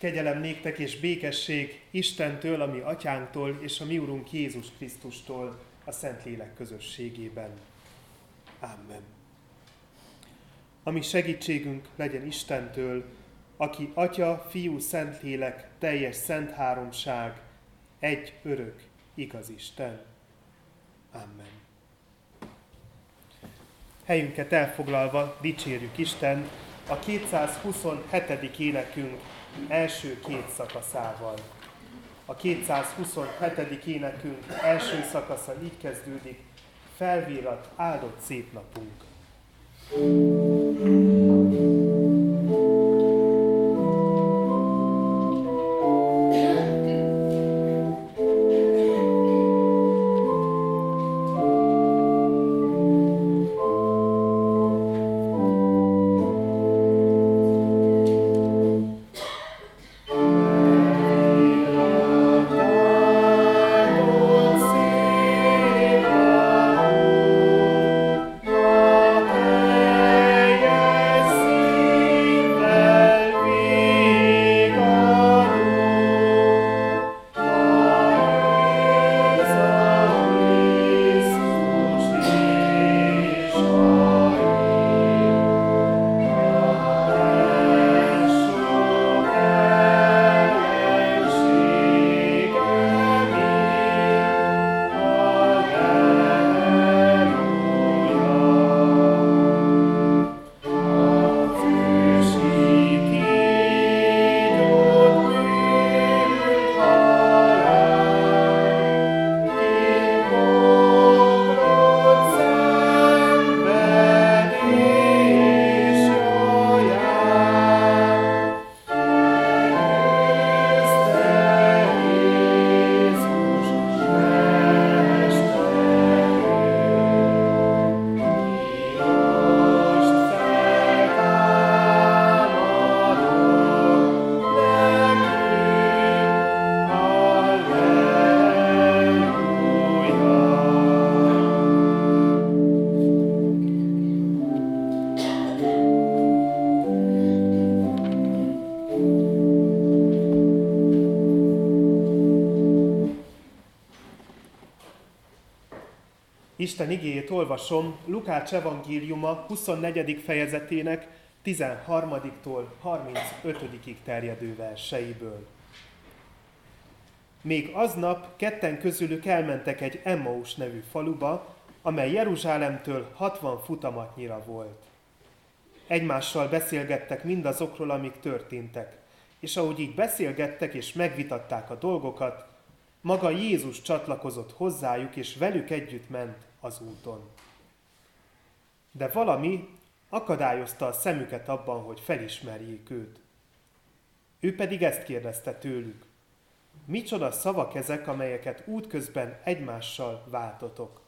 Kegyelem néktek és békesség Istentől, a mi atyánktól és a mi Urunk Jézus Krisztustól a Szentlélek közösségében. Amen. Ami segítségünk legyen Istentől, aki Atya, Fiú, Szentlélek, teljes szent háromság, egy örök, igaz Isten. Amen. Helyünket elfoglalva dicsérjük Isten a 227. énekünk első két szakaszával. A 227. énekünk első szakasza így kezdődik, felvírat áldott szép napunk. thank Isten igéjét olvasom Lukács evangéliuma 24. fejezetének 13-tól 35-ig terjedő verseiből. Még aznap ketten közülük elmentek egy Emmaus nevű faluba, amely Jeruzsálemtől 60 futamatnyira volt. Egymással beszélgettek mindazokról, amik történtek, és ahogy így beszélgettek és megvitatták a dolgokat, maga Jézus csatlakozott hozzájuk, és velük együtt ment az úton. De valami akadályozta a szemüket abban, hogy felismerjék őt. Ő pedig ezt kérdezte tőlük. Micsoda szavak ezek, amelyeket útközben egymással váltotok?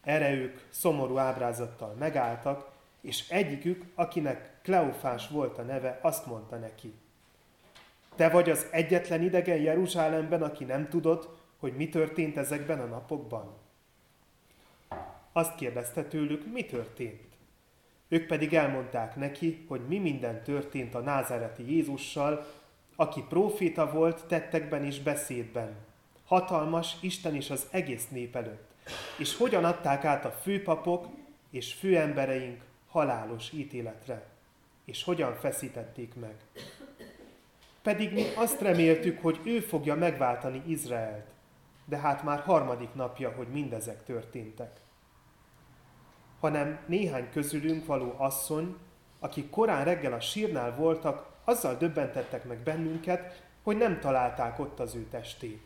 Erre ők szomorú ábrázattal megálltak, és egyikük, akinek Kleofás volt a neve, azt mondta neki. Te vagy az egyetlen idegen Jeruzsálemben, aki nem tudott, hogy mi történt ezekben a napokban? Azt kérdezte tőlük, mi történt. Ők pedig elmondták neki, hogy mi minden történt a názáreti Jézussal, aki próféta volt tettekben és beszédben. Hatalmas Isten is az egész nép előtt. És hogyan adták át a főpapok és főembereink halálos ítéletre. És hogyan feszítették meg. Pedig mi azt reméltük, hogy ő fogja megváltani Izraelt. De hát már harmadik napja, hogy mindezek történtek hanem néhány közülünk való asszony, akik korán reggel a sírnál voltak, azzal döbbentettek meg bennünket, hogy nem találták ott az ő testét.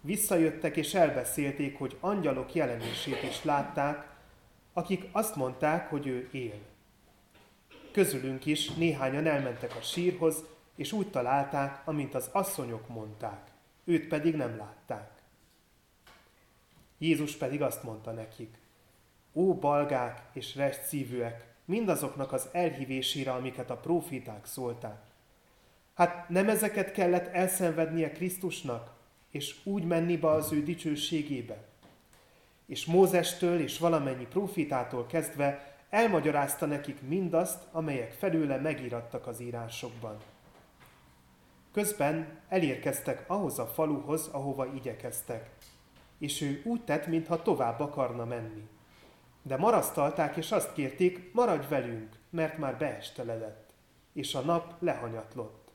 Visszajöttek és elbeszélték, hogy angyalok jelenését is látták, akik azt mondták, hogy ő él. Közülünk is néhányan elmentek a sírhoz, és úgy találták, amint az asszonyok mondták. Őt pedig nem látták. Jézus pedig azt mondta nekik, Ó balgák és rest szívűek, mindazoknak az elhívésére, amiket a proféták szólták. Hát nem ezeket kellett elszenvednie Krisztusnak, és úgy menni be az ő dicsőségébe? És Mózestől és valamennyi profitától kezdve elmagyarázta nekik mindazt, amelyek felőle megírattak az írásokban. Közben elérkeztek ahhoz a faluhoz, ahova igyekeztek, és ő úgy tett, mintha tovább akarna menni. De marasztalták, és azt kérték, maradj velünk, mert már beesteledett, és a nap lehanyatlott.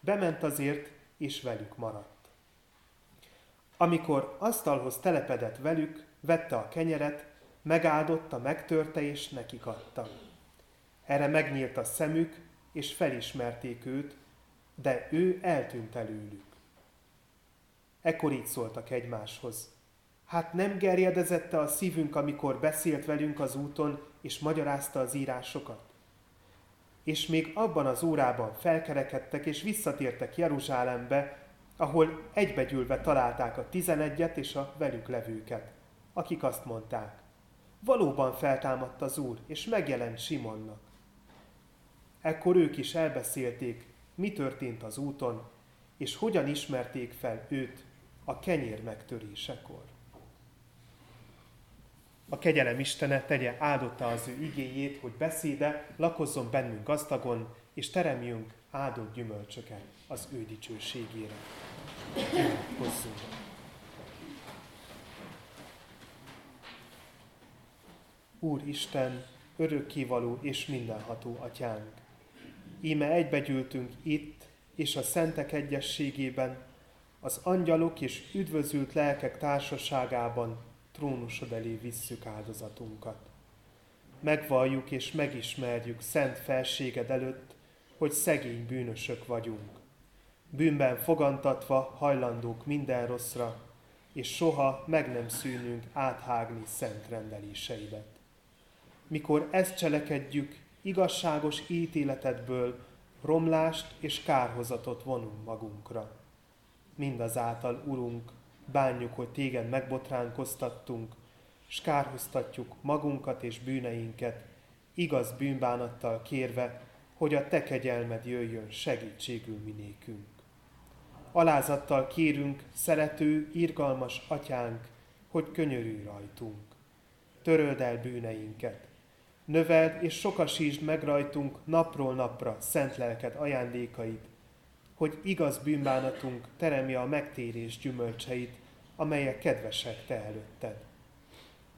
Bement azért, és velük maradt. Amikor asztalhoz telepedett velük, vette a kenyeret, megáldotta, megtörte, és nekik adta. Erre megnyílt a szemük, és felismerték őt, de ő eltűnt előlük. Ekkor így szóltak egymáshoz. Hát nem gerjedezette a szívünk, amikor beszélt velünk az úton, és magyarázta az írásokat? És még abban az órában felkerekedtek, és visszatértek Jeruzsálembe, ahol egybegyűlve találták a tizenegyet és a velük levőket, akik azt mondták, valóban feltámadt az Úr, és megjelent Simonnak. Ekkor ők is elbeszélték, mi történt az úton, és hogyan ismerték fel őt a kenyér megtörésekor. A kegyelem Istene tegye áldotta az ő igéjét, hogy beszéde lakozzon bennünk gazdagon, és teremjünk áldott gyümölcsöket az ő dicsőségére. Hozzunk. Úr Isten, örökkévaló és mindenható atyánk! Íme egybegyűltünk itt és a szentek egyességében, az angyalok és üdvözült lelkek társaságában trónusod elé visszük áldozatunkat. Megvalljuk és megismerjük szent felséged előtt, hogy szegény bűnösök vagyunk. Bűnben fogantatva hajlandók minden rosszra, és soha meg nem szűnünk áthágni szent rendeléseidet. Mikor ezt cselekedjük, igazságos ítéletedből romlást és kárhozatot vonunk magunkra. Mindazáltal, Urunk, bánjuk, hogy téged megbotránkoztattunk, s kárhoztatjuk magunkat és bűneinket, igaz bűnbánattal kérve, hogy a te kegyelmed jöjjön segítségül minékünk. Alázattal kérünk, szerető, irgalmas atyánk, hogy könyörülj rajtunk. Töröld el bűneinket, Növeld és sokasítsd meg rajtunk napról napra szent lelked ajándékait, hogy igaz bűnbánatunk teremje a megtérés gyümölcseit, amelyek kedvesek te előtted.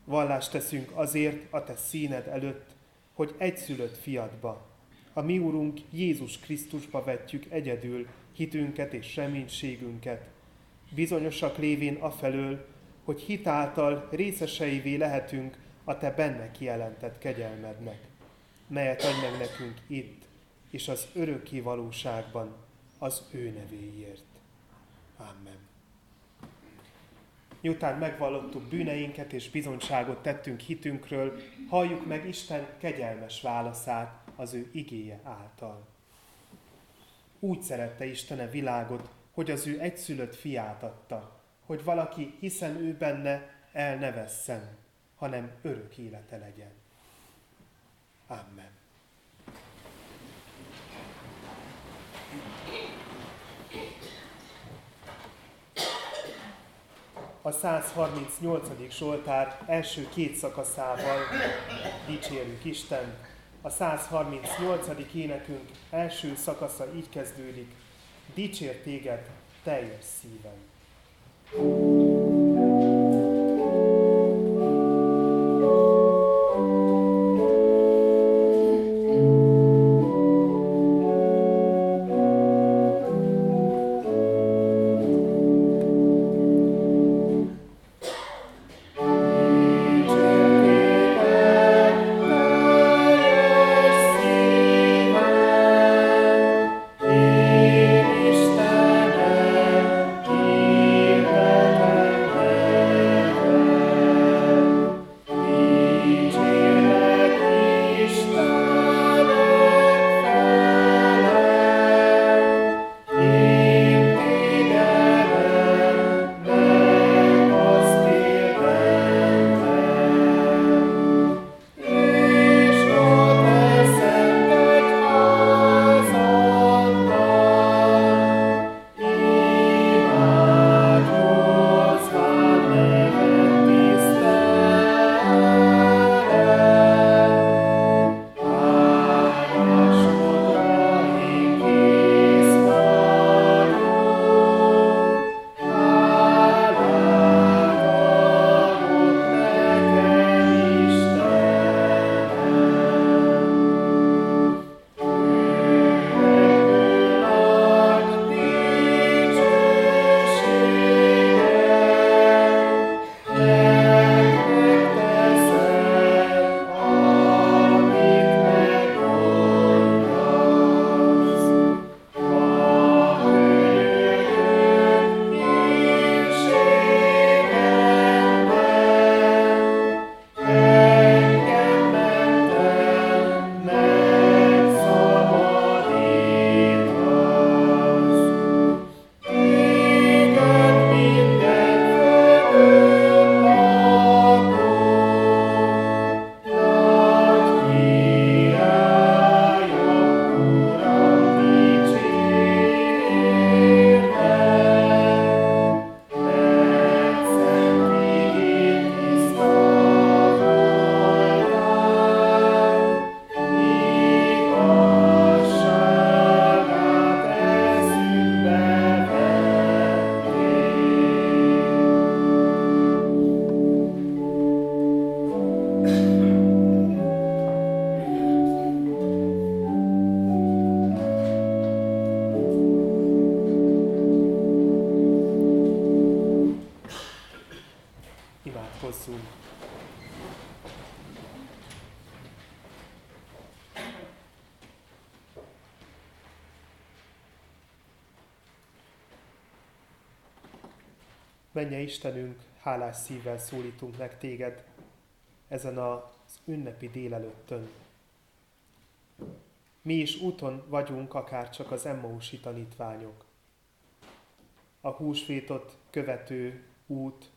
Vallást teszünk azért a te színed előtt, hogy egyszülött fiadba, a mi Úrunk Jézus Krisztusba vetjük egyedül hitünket és reménységünket, bizonyosak lévén afelől, hogy hitáltal részeseivé lehetünk a te benne kijelentett kegyelmednek, melyet adj meg nekünk itt és az örökké valóságban az ő nevéért. Amen. Miután megvallottuk bűneinket és bizonyságot tettünk hitünkről, halljuk meg Isten kegyelmes válaszát az ő igéje által. Úgy szerette Isten a világot, hogy az ő egyszülött fiát adta, hogy valaki, hiszen ő benne, el ne vesszen, hanem örök élete legyen. Amen. A 138. Zsoltár első két szakaszával dicsérjük Isten. A 138. énekünk első szakasza így kezdődik. Dicsér téged teljes szívem. thank you Imádkozzunk! Menje Istenünk, hálás szívvel szólítunk meg téged ezen az ünnepi délelőttön. Mi is úton vagyunk, akár csak az Emmausi tanítványok. A húsvétot követő út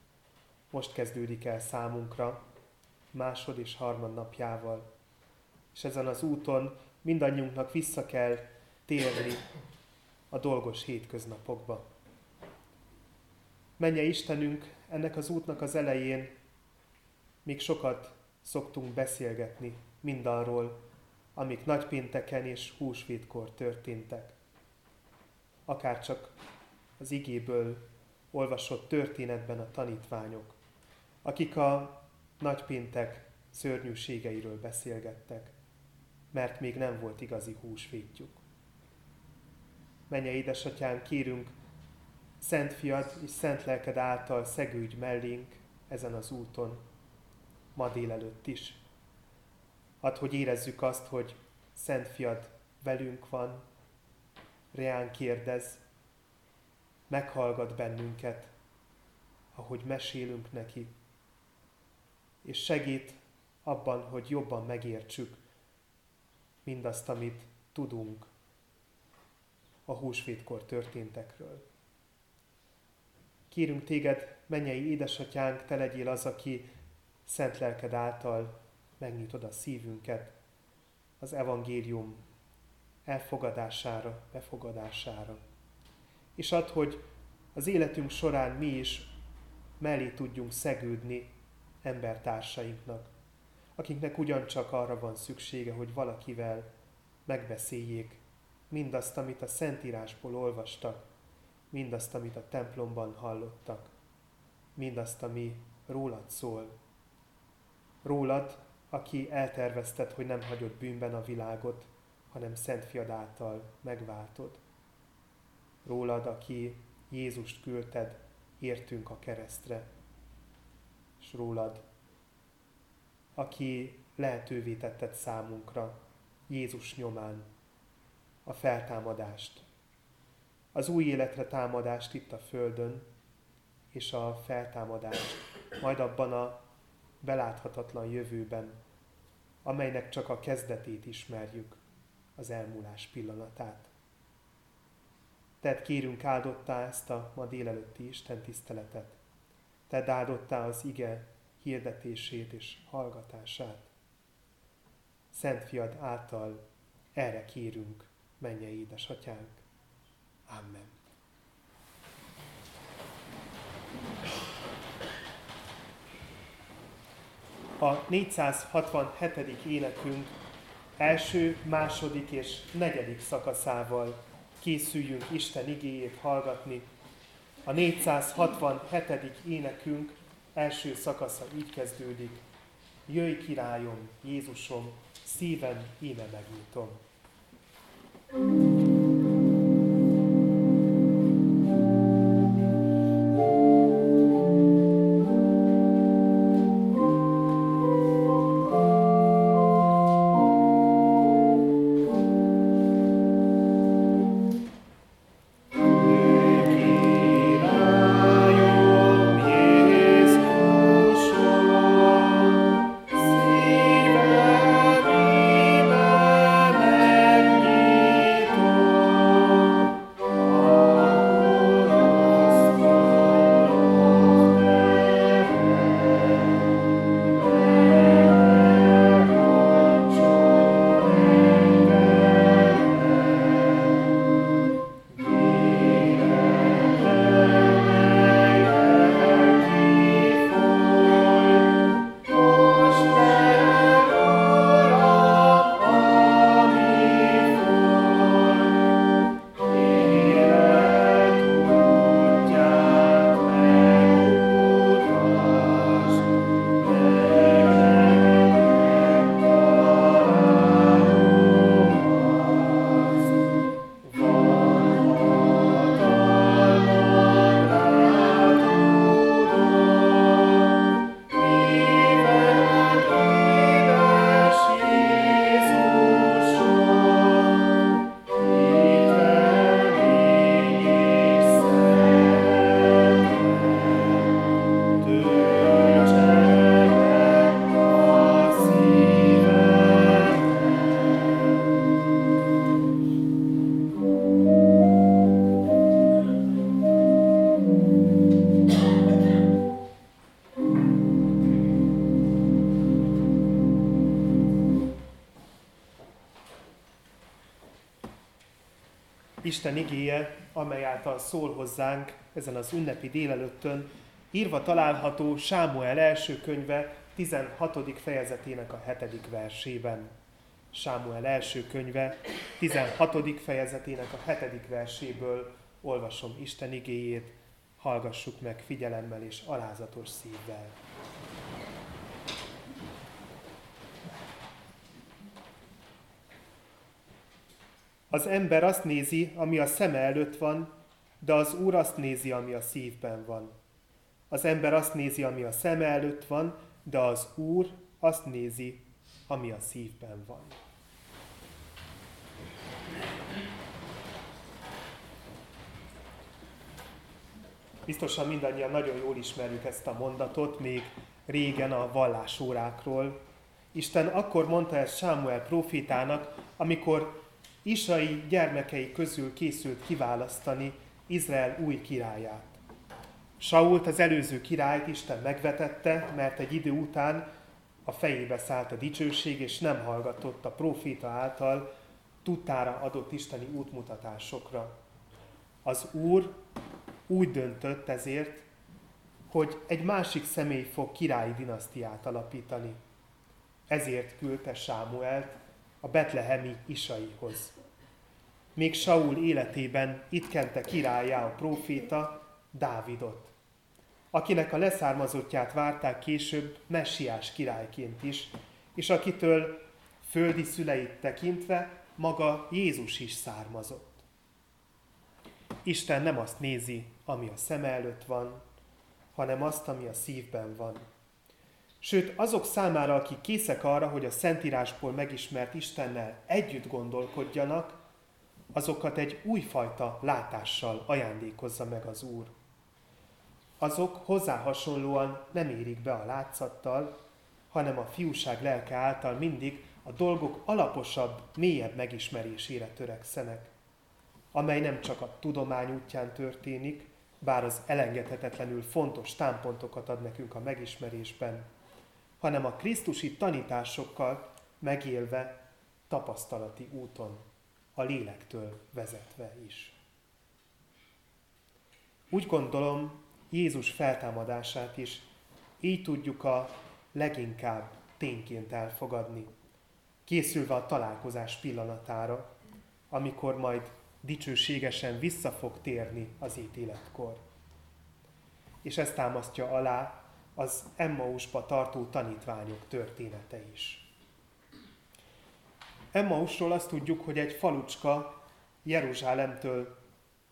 most kezdődik el számunkra, másod és harmad napjával. És ezen az úton mindannyiunknak vissza kell térni a dolgos hétköznapokba. Menje Istenünk, ennek az útnak az elején még sokat szoktunk beszélgetni mindarról, amik nagypénteken és húsvétkor történtek. Akár csak az igéből olvasott történetben a tanítványok, akik a nagypéntek szörnyűségeiről beszélgettek, mert még nem volt igazi húsvétjuk. Menje édesatyán, kérünk, Szent Fiad és Szent Lelked által szegődj mellénk ezen az úton, ma délelőtt is. Add, hogy érezzük azt, hogy Szent Fiad velünk van, reán kérdez, meghallgat bennünket, ahogy mesélünk neki, és segít abban, hogy jobban megértsük mindazt, amit tudunk a húsvétkor történtekről. Kérünk téged, mennyei édesatyánk, te legyél az, aki szent lelked által megnyitod a szívünket az evangélium elfogadására, befogadására. És add, hogy az életünk során mi is mellé tudjunk szegődni embertársainknak, akiknek ugyancsak arra van szüksége, hogy valakivel megbeszéljék mindazt, amit a Szentírásból olvastak, mindazt, amit a templomban hallottak, mindazt, ami rólad szól. Rólad, aki eltervezted, hogy nem hagyod bűnben a világot, hanem Szent Fiad által megváltod. Rólad, aki Jézust küldted, értünk a keresztre. És rólad, aki lehetővé tetted számunkra Jézus nyomán a feltámadást, az új életre támadást itt a Földön, és a feltámadást majd abban a beláthatatlan jövőben, amelynek csak a kezdetét ismerjük, az elmúlás pillanatát. Tehát kérünk áldottá ezt a ma délelőtti Isten tiszteletet. Tedd áldottá az ige hirdetését és hallgatását. Szent Fiad által erre kérünk, mennyei édesatyánk. Amen. A 467. énekünk első, második és negyedik szakaszával készüljünk Isten igéjét hallgatni. A 467. énekünk első szakasza így kezdődik. Jöjj királyom, Jézusom, szívem íme megnyitom. thank you Isten igéje, amely által szól hozzánk ezen az ünnepi délelőttön, írva található Sámuel első könyve 16. fejezetének a 7. versében. Sámuel első könyve 16. fejezetének a 7. verséből olvasom Isten igéjét, hallgassuk meg figyelemmel és alázatos szívvel. Az ember azt nézi, ami a szeme előtt van, de az Úr azt nézi, ami a szívben van. Az ember azt nézi, ami a szeme előtt van, de az Úr azt nézi, ami a szívben van. Biztosan mindannyian nagyon jól ismerjük ezt a mondatot, még régen a vallásórákról. Isten akkor mondta ezt Sámuel profétának, amikor Isai gyermekei közül készült kiválasztani Izrael új királyát. Sault az előző királyt Isten megvetette, mert egy idő után a fejébe szállt a dicsőség, és nem hallgatott a proféta által tudtára adott isteni útmutatásokra. Az Úr úgy döntött ezért, hogy egy másik személy fog királyi dinasztiát alapítani. Ezért küldte Sámuelt a betlehemi Isaihoz. Még Saul életében itt kente királyá a próféta Dávidot, akinek a leszármazottját várták később messiás királyként is, és akitől földi szüleit tekintve maga Jézus is származott. Isten nem azt nézi, ami a szeme előtt van, hanem azt, ami a szívben van. Sőt, azok számára, akik készek arra, hogy a Szentírásból megismert Istennel együtt gondolkodjanak, azokat egy újfajta látással ajándékozza meg az Úr. Azok hozzá hasonlóan nem érik be a látszattal, hanem a fiúság lelke által mindig a dolgok alaposabb, mélyebb megismerésére törekszenek, amely nem csak a tudomány útján történik, bár az elengedhetetlenül fontos támpontokat ad nekünk a megismerésben, hanem a Krisztusi tanításokkal megélve tapasztalati úton, a lélektől vezetve is. Úgy gondolom, Jézus feltámadását is így tudjuk a leginkább tényként elfogadni, készülve a találkozás pillanatára, amikor majd dicsőségesen vissza fog térni az ítéletkor. És ezt támasztja alá az Emmausba tartó tanítványok története is. Emmausról azt tudjuk, hogy egy falucska Jeruzsálemtől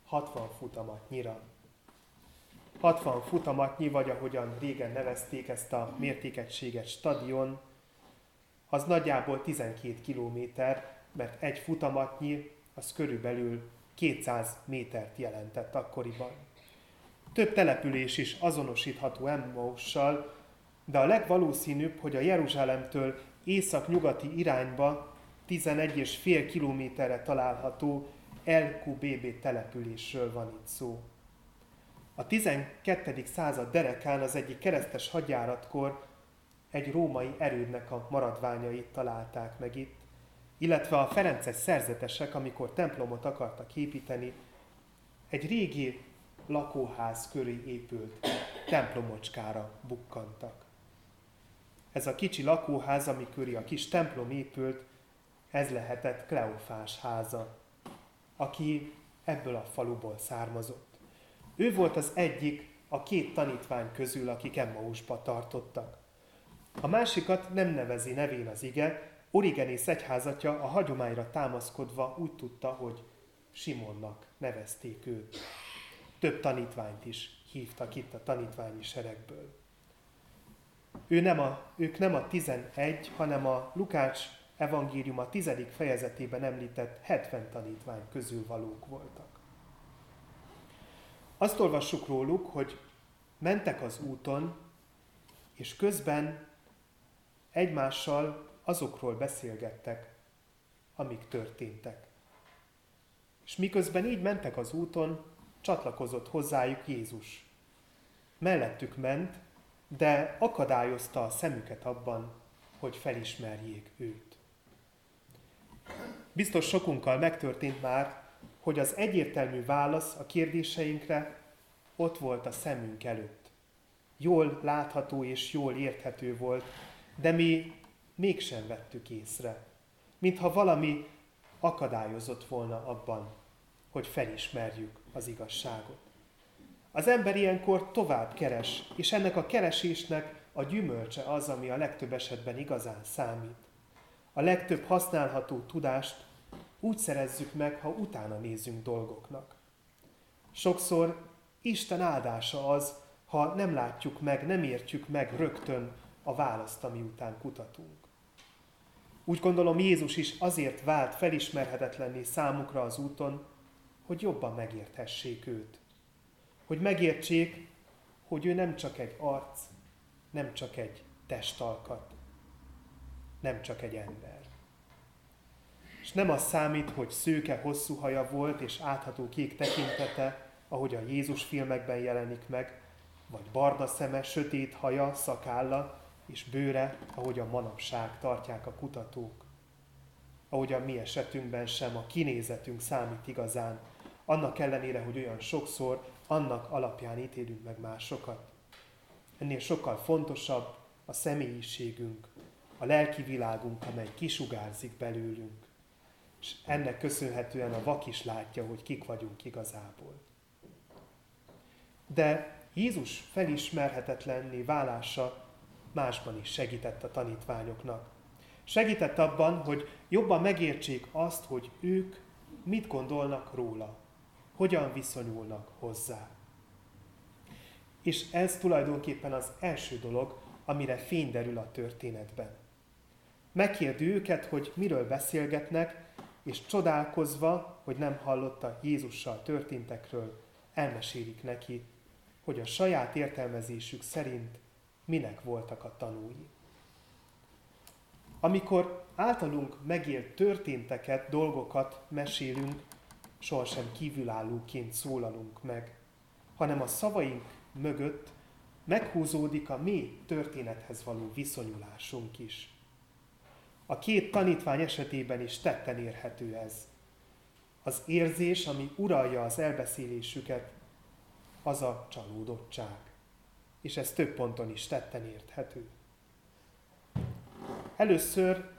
60 futamatnyira. 60 futamatnyi, vagy ahogyan régen nevezték ezt a mértékegységet stadion, az nagyjából 12 kilométer, mert egy futamatnyi az körülbelül 200 métert jelentett akkoriban. Több település is azonosítható Emmaussal, de a legvalószínűbb, hogy a Jeruzsálemtől észak-nyugati irányba 11,5 kilométerre található LQBB településről van itt szó. A 12. század derekán az egyik keresztes hadjáratkor egy római erődnek a maradványait találták meg itt, illetve a Ferences szerzetesek, amikor templomot akartak építeni, egy régi lakóház köré épült templomocskára bukkantak. Ez a kicsi lakóház, ami köré a kis templom épült, ez lehetett Kleofás háza, aki ebből a faluból származott. Ő volt az egyik a két tanítvány közül, akik Emmausba tartottak. A másikat nem nevezi nevén az ige, Origenész egyházatja a hagyományra támaszkodva úgy tudta, hogy Simonnak nevezték őt. Több tanítványt is hívtak itt a tanítványi seregből. Ő nem a, ők nem a 11, hanem a Lukács evangélium a tizedik fejezetében említett 70 tanítvány közül valók voltak. Azt olvassuk róluk, hogy mentek az úton, és közben egymással azokról beszélgettek, amik történtek. És miközben így mentek az úton, csatlakozott hozzájuk Jézus. Mellettük ment, de akadályozta a szemüket abban, hogy felismerjék őt. Biztos sokunkkal megtörtént már, hogy az egyértelmű válasz a kérdéseinkre ott volt a szemünk előtt. Jól látható és jól érthető volt, de mi mégsem vettük észre. Mintha valami akadályozott volna abban, hogy felismerjük az igazságot. Az ember ilyenkor tovább keres, és ennek a keresésnek a gyümölcse az, ami a legtöbb esetben igazán számít. A legtöbb használható tudást úgy szerezzük meg, ha utána nézünk dolgoknak. Sokszor Isten áldása az, ha nem látjuk meg, nem értjük meg rögtön a választ, ami után kutatunk. Úgy gondolom Jézus is azért vált felismerhetetlenné számukra az úton, hogy jobban megérthessék őt. Hogy megértsék, hogy ő nem csak egy arc, nem csak egy testalkat, nem csak egy ember. És nem az számít, hogy szőke hosszú haja volt és átható kék tekintete, ahogy a Jézus filmekben jelenik meg, vagy barna szeme, sötét haja, szakálla és bőre, ahogy a manapság tartják a kutatók. Ahogy a mi esetünkben sem a kinézetünk számít igazán, annak ellenére, hogy olyan sokszor annak alapján ítélünk meg másokat. Ennél sokkal fontosabb a személyiségünk, a lelki világunk, amely kisugárzik belőlünk. És ennek köszönhetően a vak is látja, hogy kik vagyunk igazából. De Jézus felismerhetetlenné válása másban is segített a tanítványoknak. Segített abban, hogy jobban megértsék azt, hogy ők mit gondolnak róla, hogyan viszonyulnak hozzá. És ez tulajdonképpen az első dolog, amire fény derül a történetben. Megkérdi őket, hogy miről beszélgetnek, és csodálkozva, hogy nem hallotta Jézussal történtekről, elmesélik neki, hogy a saját értelmezésük szerint minek voltak a tanúi. Amikor általunk megélt történteket, dolgokat mesélünk, sohasem kívülállóként szólalunk meg, hanem a szavaink mögött meghúzódik a mi történethez való viszonyulásunk is. A két tanítvány esetében is tetten érhető ez. Az érzés, ami uralja az elbeszélésüket, az a csalódottság. És ez több ponton is tetten érthető. Először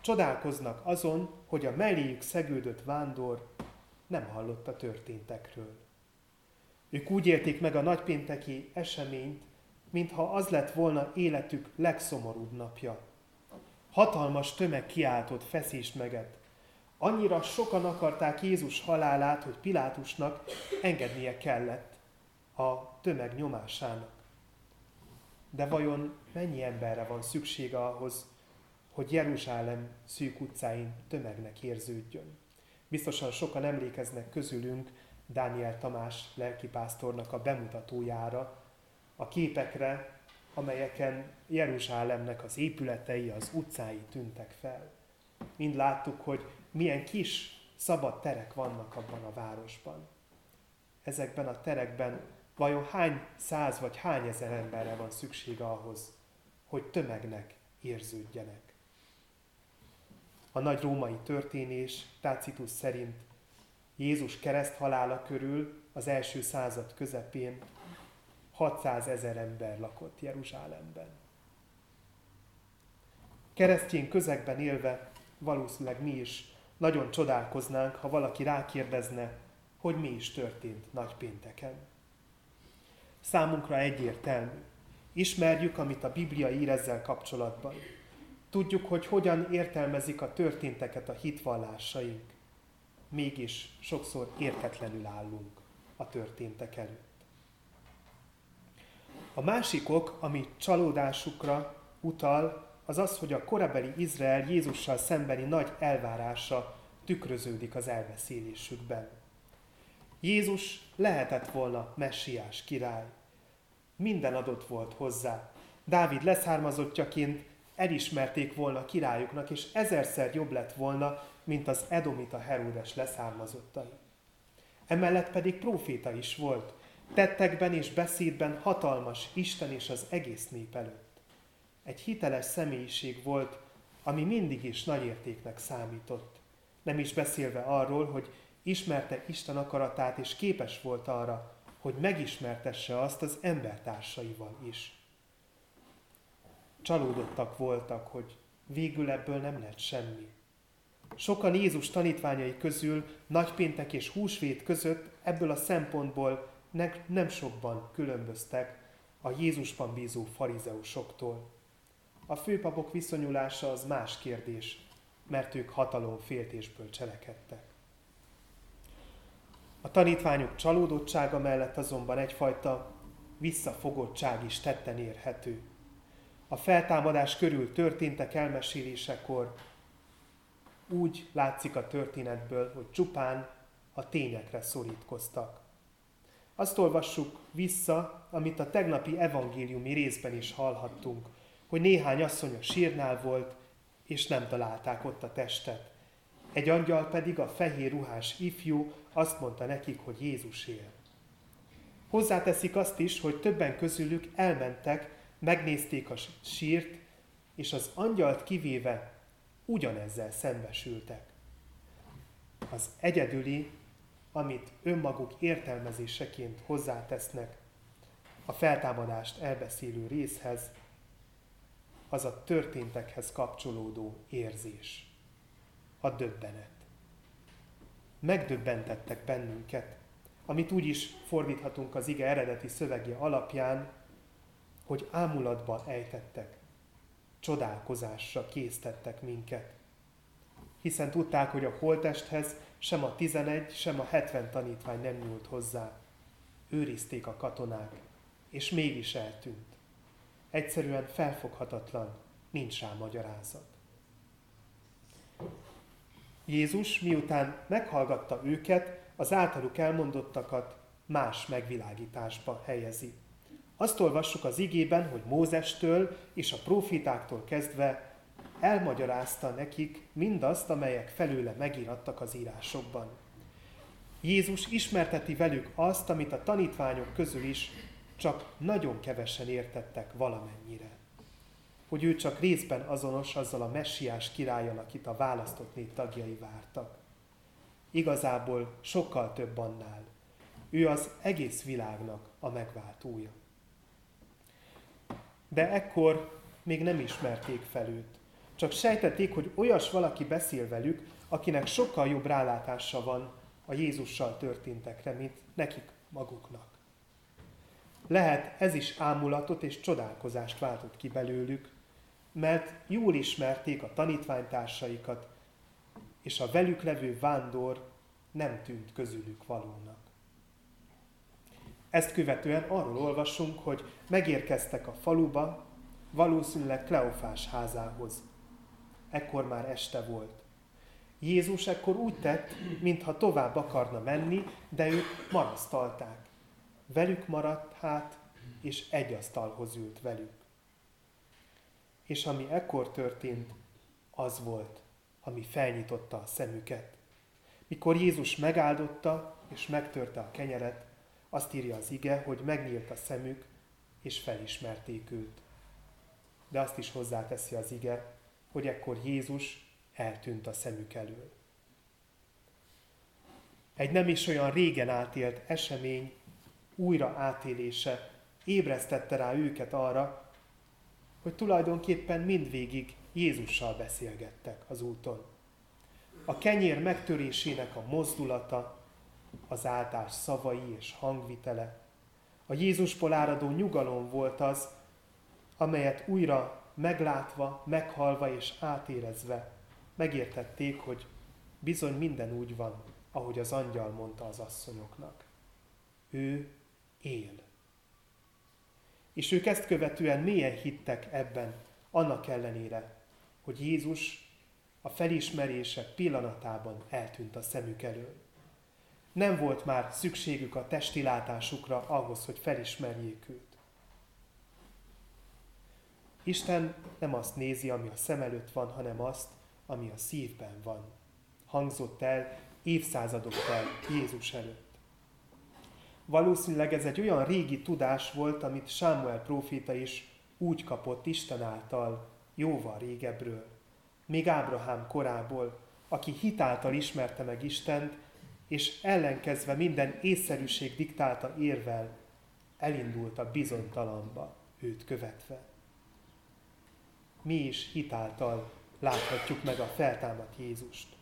csodálkoznak azon, hogy a melléjük szegődött vándor nem hallott a történtekről. Ők úgy élték meg a nagypénteki eseményt, mintha az lett volna életük legszomorúbb napja. Hatalmas tömeg kiáltott feszést meget. Annyira sokan akarták Jézus halálát, hogy Pilátusnak engednie kellett a tömeg nyomásának. De vajon mennyi emberre van szüksége ahhoz, hogy Jeruzsálem szűk utcáin tömegnek érződjön? Biztosan sokan emlékeznek közülünk Dániel Tamás lelkipásztornak a bemutatójára, a képekre, amelyeken Jeruzsálemnek az épületei, az utcái tűntek fel. Mind láttuk, hogy milyen kis, szabad terek vannak abban a városban. Ezekben a terekben vajon hány száz vagy hány ezer emberre van szüksége ahhoz, hogy tömegnek érződjenek. A nagy római történés Tácitus szerint Jézus kereszt halála körül az első század közepén 600 ezer ember lakott Jeruzsálemben. Keresztény közegben élve valószínűleg mi is nagyon csodálkoznánk, ha valaki rákérdezne, hogy mi is történt nagypénteken. Számunkra egyértelmű. Ismerjük, amit a Biblia ír ezzel kapcsolatban. Tudjuk, hogy hogyan értelmezik a történteket a hitvallásaink. Mégis sokszor értetlenül állunk a történtek előtt. A másik ok, ami csalódásukra utal, az az, hogy a korabeli Izrael Jézussal szembeni nagy elvárása tükröződik az elbeszélésükben. Jézus lehetett volna messiás király. Minden adott volt hozzá. Dávid leszármazottjaként elismerték volna királyuknak, és ezerszer jobb lett volna, mint az Edomita Heródes leszármazottai. Emellett pedig próféta is volt, tettekben és beszédben hatalmas Isten és az egész nép előtt. Egy hiteles személyiség volt, ami mindig is nagy értéknek számított. Nem is beszélve arról, hogy ismerte Isten akaratát, és képes volt arra, hogy megismertesse azt az embertársaival is. Csalódottak voltak, hogy végül ebből nem lett semmi. Sokan Jézus tanítványai közül nagypéntek és húsvét között ebből a szempontból nem sokban különböztek a Jézusban bízó farizeusoktól. A főpapok viszonyulása az más kérdés, mert ők hatalomféltésből cselekedtek. A tanítványok csalódottsága mellett azonban egyfajta visszafogottság is tetten érhető. A feltámadás körül történtek elmesélésekor úgy látszik a történetből, hogy csupán a tényekre szorítkoztak. Azt olvassuk vissza, amit a tegnapi evangéliumi részben is hallhattunk, hogy néhány asszony a sírnál volt, és nem találták ott a testet. Egy angyal pedig, a fehér ruhás ifjú azt mondta nekik, hogy Jézus él. Hozzáteszik azt is, hogy többen közülük elmentek, megnézték a sírt, és az angyalt kivéve ugyanezzel szembesültek. Az egyedüli, amit önmaguk értelmezéseként hozzátesznek a feltámadást elbeszélő részhez, az a történtekhez kapcsolódó érzés, a döbbenet. Megdöbbentettek bennünket, amit úgy is fordíthatunk az ige eredeti szövegje alapján, hogy ámulatba ejtettek, csodálkozásra késztettek minket. Hiszen tudták, hogy a holtesthez sem a 11, sem a 70 tanítvány nem nyúlt hozzá. Őrizték a katonák, és mégis eltűnt. Egyszerűen felfoghatatlan, nincs rá magyarázat. Jézus miután meghallgatta őket, az általuk elmondottakat más megvilágításba helyezi. Azt olvassuk az igében, hogy Mózestől és a profitáktól kezdve elmagyarázta nekik mindazt, amelyek felőle megírattak az írásokban. Jézus ismerteti velük azt, amit a tanítványok közül is csak nagyon kevesen értettek valamennyire. Hogy ő csak részben azonos azzal a messiás királlyal, akit a választott nép tagjai vártak. Igazából sokkal több annál. Ő az egész világnak a megváltója. De ekkor még nem ismerték fel őt. Csak sejtették, hogy olyas valaki beszél velük, akinek sokkal jobb rálátása van a Jézussal történtekre, mint nekik maguknak. Lehet ez is ámulatot és csodálkozást váltott ki belőlük, mert jól ismerték a tanítványtársaikat, és a velük levő vándor nem tűnt közülük valónak. Ezt követően arról olvasunk, hogy megérkeztek a faluba, valószínűleg Kleofás házához. Ekkor már este volt. Jézus ekkor úgy tett, mintha tovább akarna menni, de ők marasztalták. Velük maradt hát, és egy asztalhoz ült velük. És ami ekkor történt, az volt, ami felnyitotta a szemüket. Mikor Jézus megáldotta és megtörte a kenyeret, azt írja az ige, hogy megnyílt a szemük, és felismerték őt. De azt is hozzáteszi az ige, hogy ekkor Jézus eltűnt a szemük elől. Egy nem is olyan régen átélt esemény újra átélése ébresztette rá őket arra, hogy tulajdonképpen mindvégig Jézussal beszélgettek az úton. A kenyér megtörésének a mozdulata, az áldás szavai és hangvitele, a Jézusból áradó nyugalom volt az, amelyet újra meglátva, meghalva és átérezve megértették, hogy bizony minden úgy van, ahogy az angyal mondta az asszonyoknak. Ő él. És ők ezt követően mélyen hittek ebben, annak ellenére, hogy Jézus a felismerése pillanatában eltűnt a szemük elől. Nem volt már szükségük a testi látásukra ahhoz, hogy felismerjék őt. Isten nem azt nézi, ami a szem előtt van, hanem azt, ami a szívben van. Hangzott el évszázadokkal Jézus előtt. Valószínűleg ez egy olyan régi tudás volt, amit Sámuel próféta is úgy kapott Isten által jóval régebről. Még Ábrahám korából, aki hitáltal ismerte meg Istent, és ellenkezve minden észszerűség diktálta érvel, elindult a bizonytalanba őt követve. Mi is hitáltal láthatjuk meg a feltámadt Jézust.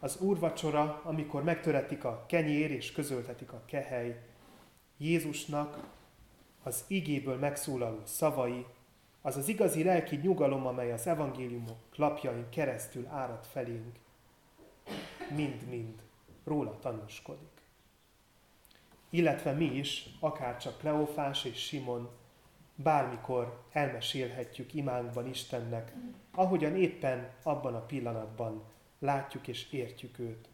Az úrvacsora, amikor megtöretik a kenyér és közöltetik a kehely, Jézusnak az igéből megszólaló szavai, az az igazi lelki nyugalom, amely az evangéliumok lapjain keresztül árad felénk, mind-mind róla tanúskodik. Illetve mi is, akár csak Kleofás és Simon, bármikor elmesélhetjük imánkban Istennek, ahogyan éppen abban a pillanatban látjuk és értjük őt.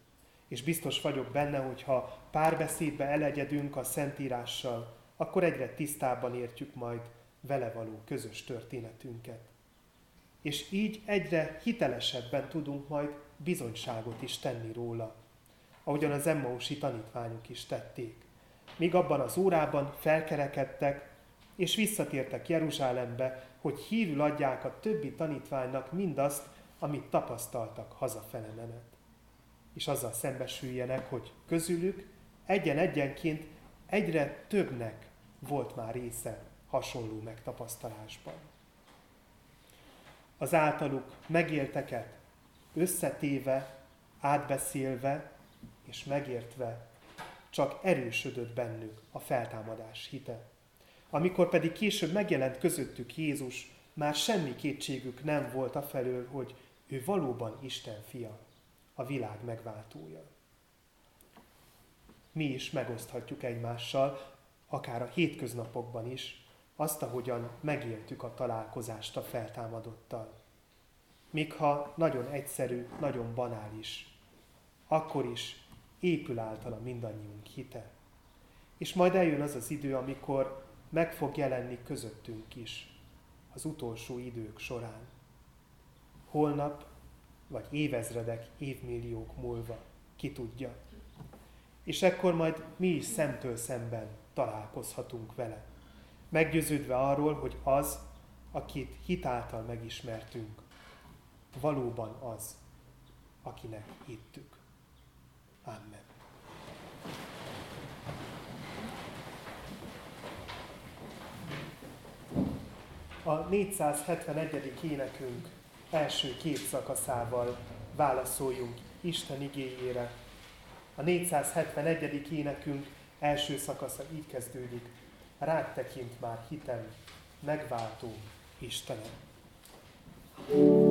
És biztos vagyok benne, hogy ha párbeszédbe elegyedünk a Szentírással, akkor egyre tisztábban értjük majd vele való közös történetünket. És így egyre hitelesebben tudunk majd bizonyságot is tenni róla, ahogyan az Emmausi tanítványok is tették. Míg abban az órában felkerekedtek, és visszatértek Jeruzsálembe, hogy hírül adják a többi tanítványnak mindazt, amit tapasztaltak hazafele menet. És azzal szembesüljenek, hogy közülük egyen-egyenként egyre többnek volt már része hasonló megtapasztalásban. Az általuk megélteket összetéve, átbeszélve és megértve csak erősödött bennük a feltámadás hite. Amikor pedig később megjelent közöttük Jézus, már semmi kétségük nem volt afelől, hogy ő valóban Isten fia, a világ megváltója. Mi is megoszthatjuk egymással, akár a hétköznapokban is, azt, ahogyan megéltük a találkozást a feltámadottal. Még ha nagyon egyszerű, nagyon banális, akkor is épül általa mindannyiunk hite. És majd eljön az az idő, amikor meg fog jelenni közöttünk is, az utolsó idők során. Holnap, vagy évezredek, évmilliók múlva, ki tudja. És ekkor majd mi is szemtől szemben találkozhatunk vele. Meggyőződve arról, hogy az, akit hitáltal megismertünk, valóban az, akinek hittük. Amen. A 471. énekünk első két szakaszával válaszoljunk Isten igéjére. A 471. énekünk első szakasza így kezdődik. Rád tekint már hitem, megváltó Istenem. thank you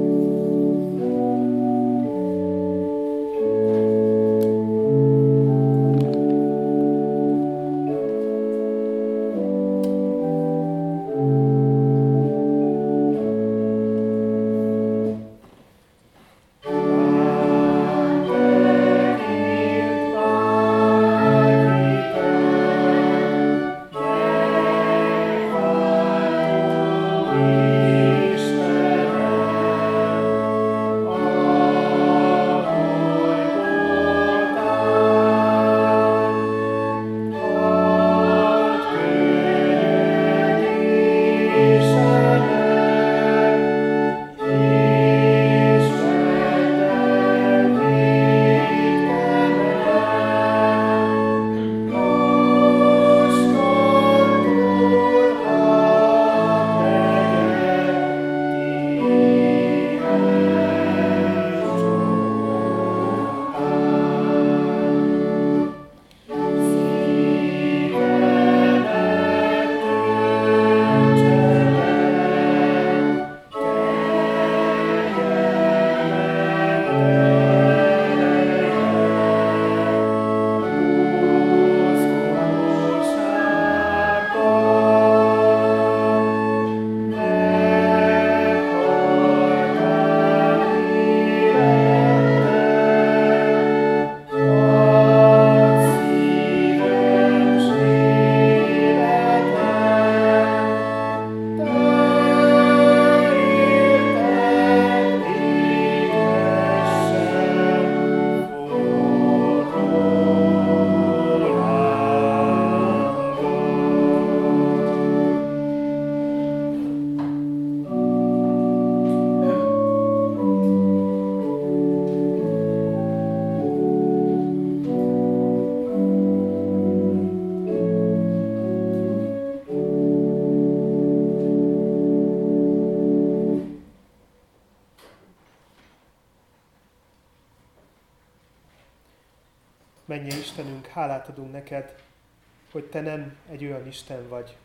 adunk neked, hogy te nem egy olyan Isten vagy,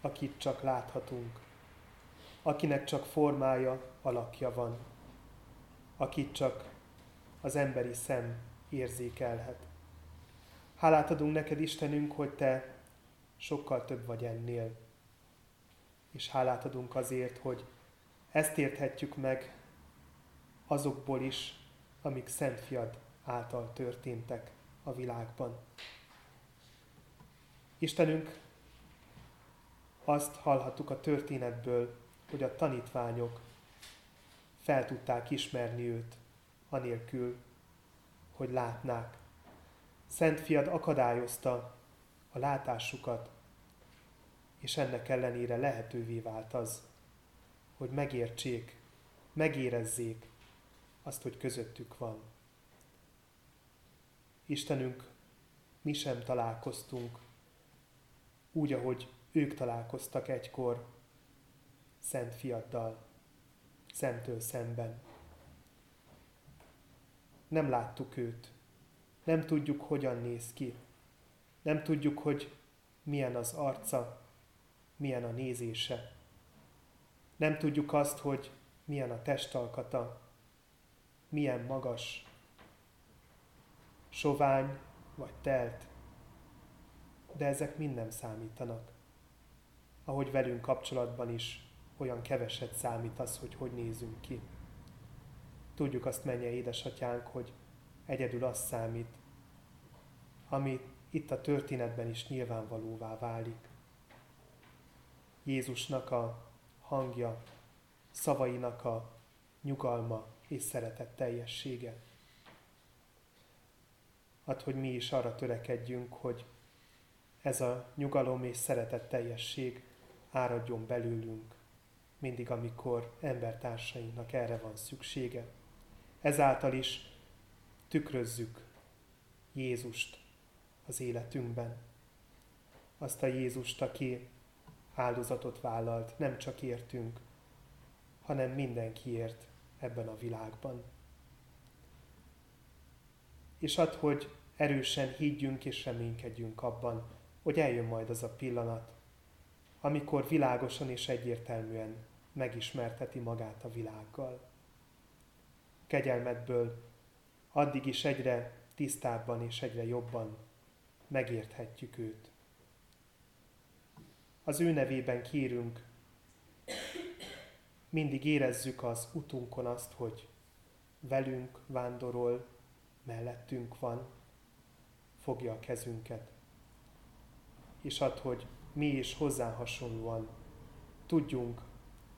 akit csak láthatunk, akinek csak formája, alakja van, akit csak az emberi szem érzékelhet. Hálát adunk neked, Istenünk, hogy te sokkal több vagy ennél. És hálát adunk azért, hogy ezt érthetjük meg azokból is, amik Szent Fiad által történtek a világban. Istenünk, azt hallhattuk a történetből, hogy a tanítványok fel tudták ismerni őt, anélkül, hogy látnák. Szent fiad akadályozta a látásukat, és ennek ellenére lehetővé vált az, hogy megértsék, megérezzék azt, hogy közöttük van. Istenünk, mi sem találkoztunk úgy, ahogy ők találkoztak egykor Szent Fiaddal, szemtől szemben. Nem láttuk őt, nem tudjuk, hogyan néz ki, nem tudjuk, hogy milyen az arca, milyen a nézése. Nem tudjuk azt, hogy milyen a testalkata, milyen magas, sovány vagy telt, de ezek mind nem számítanak. Ahogy velünk kapcsolatban is olyan keveset számít az, hogy hogy nézünk ki. Tudjuk azt menje édesatyánk, hogy egyedül az számít, ami itt a történetben is nyilvánvalóvá válik. Jézusnak a hangja, szavainak a nyugalma és szeretet teljessége. Ad, hogy mi is arra törekedjünk, hogy ez a nyugalom és szeretet teljesség áradjon belőlünk, mindig, amikor embertársainknak erre van szüksége. Ezáltal is tükrözzük Jézust az életünkben. Azt a Jézust, aki áldozatot vállalt, nem csak értünk, hanem mindenkiért ebben a világban. És ad, hogy erősen higgyünk és reménykedjünk abban, hogy eljön majd az a pillanat, amikor világosan és egyértelműen megismerteti magát a világgal. Kegyelmedből addig is egyre tisztábban és egyre jobban megérthetjük őt. Az ő nevében kérünk, mindig érezzük az utunkon azt, hogy velünk vándorol, mellettünk van, fogja a kezünket, és ad, hogy mi is hozzá hasonlóan tudjunk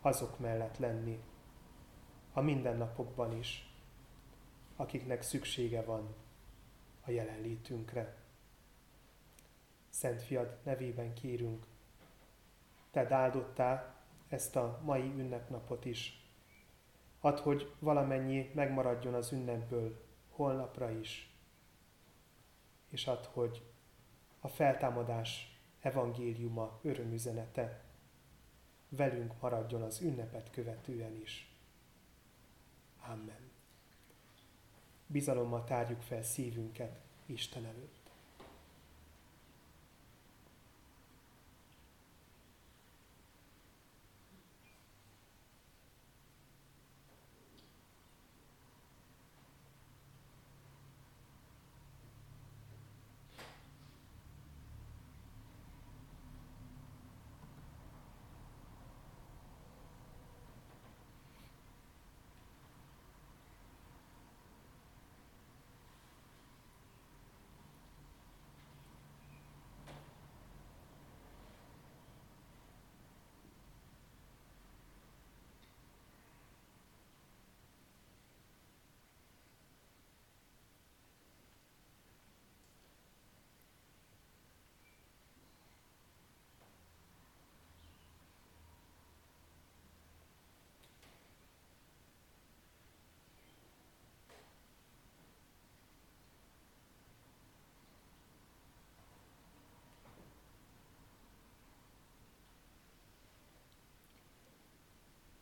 azok mellett lenni, a mindennapokban is, akiknek szüksége van a jelenlétünkre. Szent Fiad nevében kérünk, te áldottá ezt a mai ünnepnapot is. Add, hogy valamennyi megmaradjon az ünnepből holnapra is. És add, hogy a feltámadás evangéliuma örömüzenete velünk maradjon az ünnepet követően is. Amen. Bizalommal tárjuk fel szívünket Isten előtt.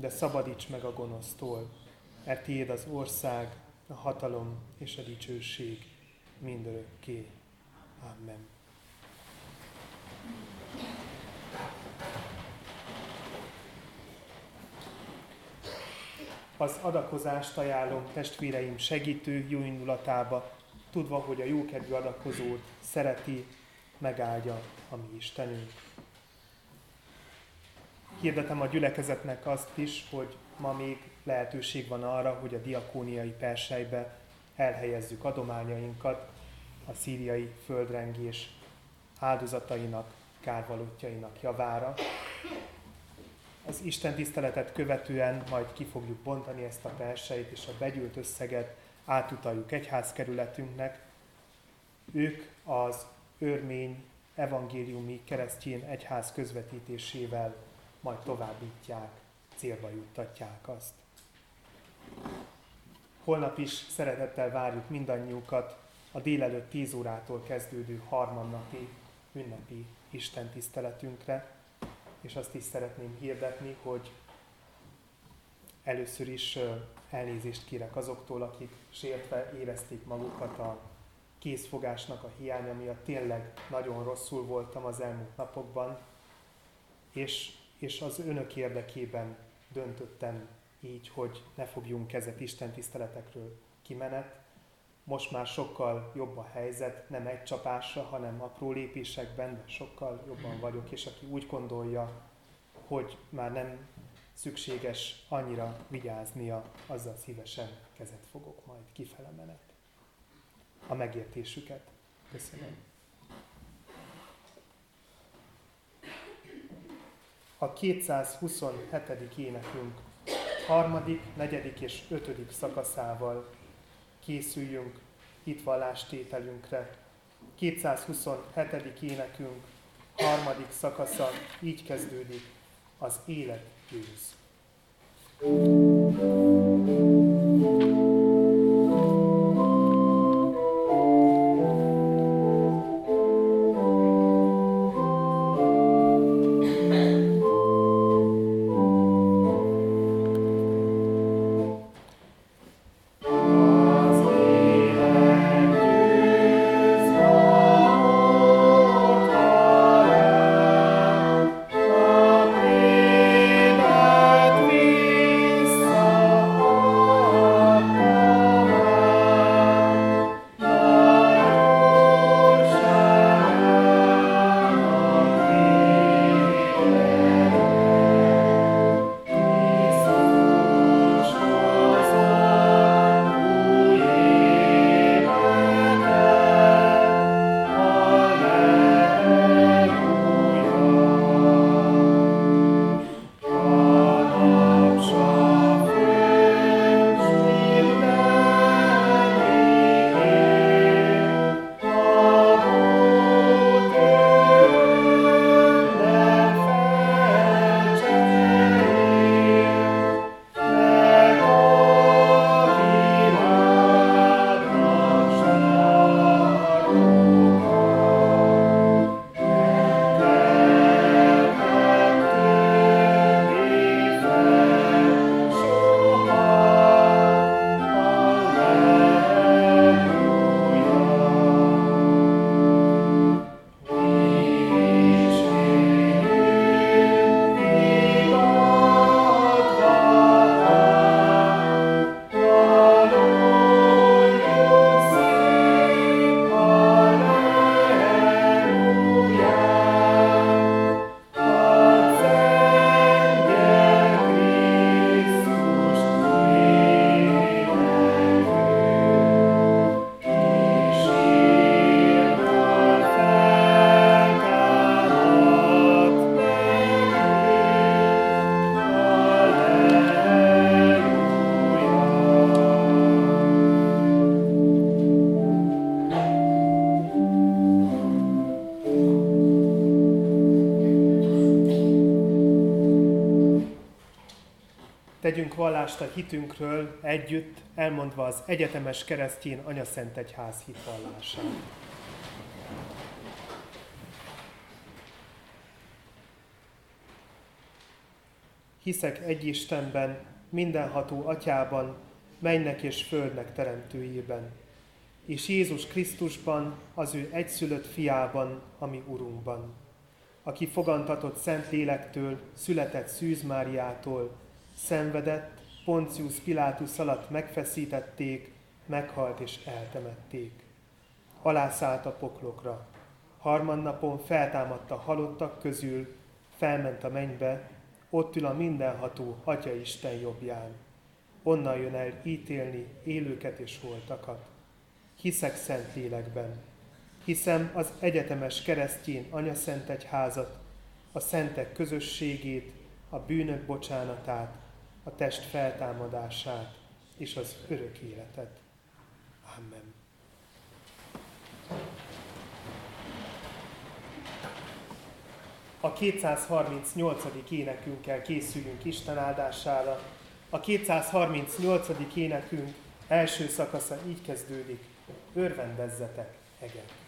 de szabadíts meg a gonosztól, mert tiéd az ország, a hatalom és a dicsőség mindörökké. Amen. Az adakozást ajánlom testvéreim segítő jó indulatába, tudva, hogy a jókedvű adakozót szereti, megáldja a mi Istenünk. Hirdetem a gyülekezetnek azt is, hogy ma még lehetőség van arra, hogy a diakóniai persejbe elhelyezzük adományainkat a szíriai földrengés áldozatainak, kárvalótjainak javára. Az Isten tiszteletet követően majd ki fogjuk bontani ezt a perseit, és a begyűlt összeget átutaljuk egyházkerületünknek. Ők az örmény evangéliumi keresztjén egyház közvetítésével majd továbbítják, célba juttatják azt. Holnap is szeretettel várjuk mindannyiukat a délelőtt 10 órától kezdődő harmadnapi ünnepi Isten tiszteletünkre, és azt is szeretném hirdetni, hogy először is elnézést kérek azoktól, akik sértve érezték magukat a készfogásnak a hiánya miatt. Tényleg nagyon rosszul voltam az elmúlt napokban, és, és az önök érdekében döntöttem így, hogy ne fogjunk kezet Isten tiszteletekről kimenet. Most már sokkal jobb a helyzet, nem egy csapásra, hanem apró lépésekben, de sokkal jobban vagyok, és aki úgy gondolja, hogy már nem szükséges annyira vigyáznia, azzal szívesen kezet fogok majd kifele menet. A megértésüket. Köszönöm. A 227. énekünk harmadik, negyedik és ötödik szakaszával készüljünk hitvallástételünkre. 227. énekünk harmadik szakasza így kezdődik, az élet győz. thank you vallást a hitünkről együtt, elmondva az egyetemes keresztjén Szent Egyház hitvallását. Hiszek egy Istenben, mindenható atyában, mennek és földnek teremtőjében, és Jézus Krisztusban, az ő egyszülött fiában, ami Urunkban, aki fogantatott Szent Lélektől, született Szűz Máriától, szenvedett, Poncius Pilátus alatt megfeszítették, meghalt és eltemették. Alászállt a poklokra. Harmadnapon feltámadta halottak közül, felment a mennybe, ott ül a mindenható Atya Isten jobbján. Onnan jön el ítélni élőket és holtakat. Hiszek szent lélekben. Hiszem az egyetemes keresztjén Anya Szent Egyházat, a szentek közösségét, a bűnök bocsánatát, a test feltámadását és az örök életet. Amen. A 238. énekünkkel készüljünk Isten áldására. A 238. énekünk első szakasza így kezdődik. Örvendezzetek, hegek!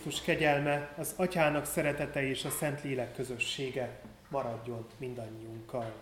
Krisztus kegyelme, az Atyának szeretete és a Szentlélek közössége maradjon mindannyiunkkal.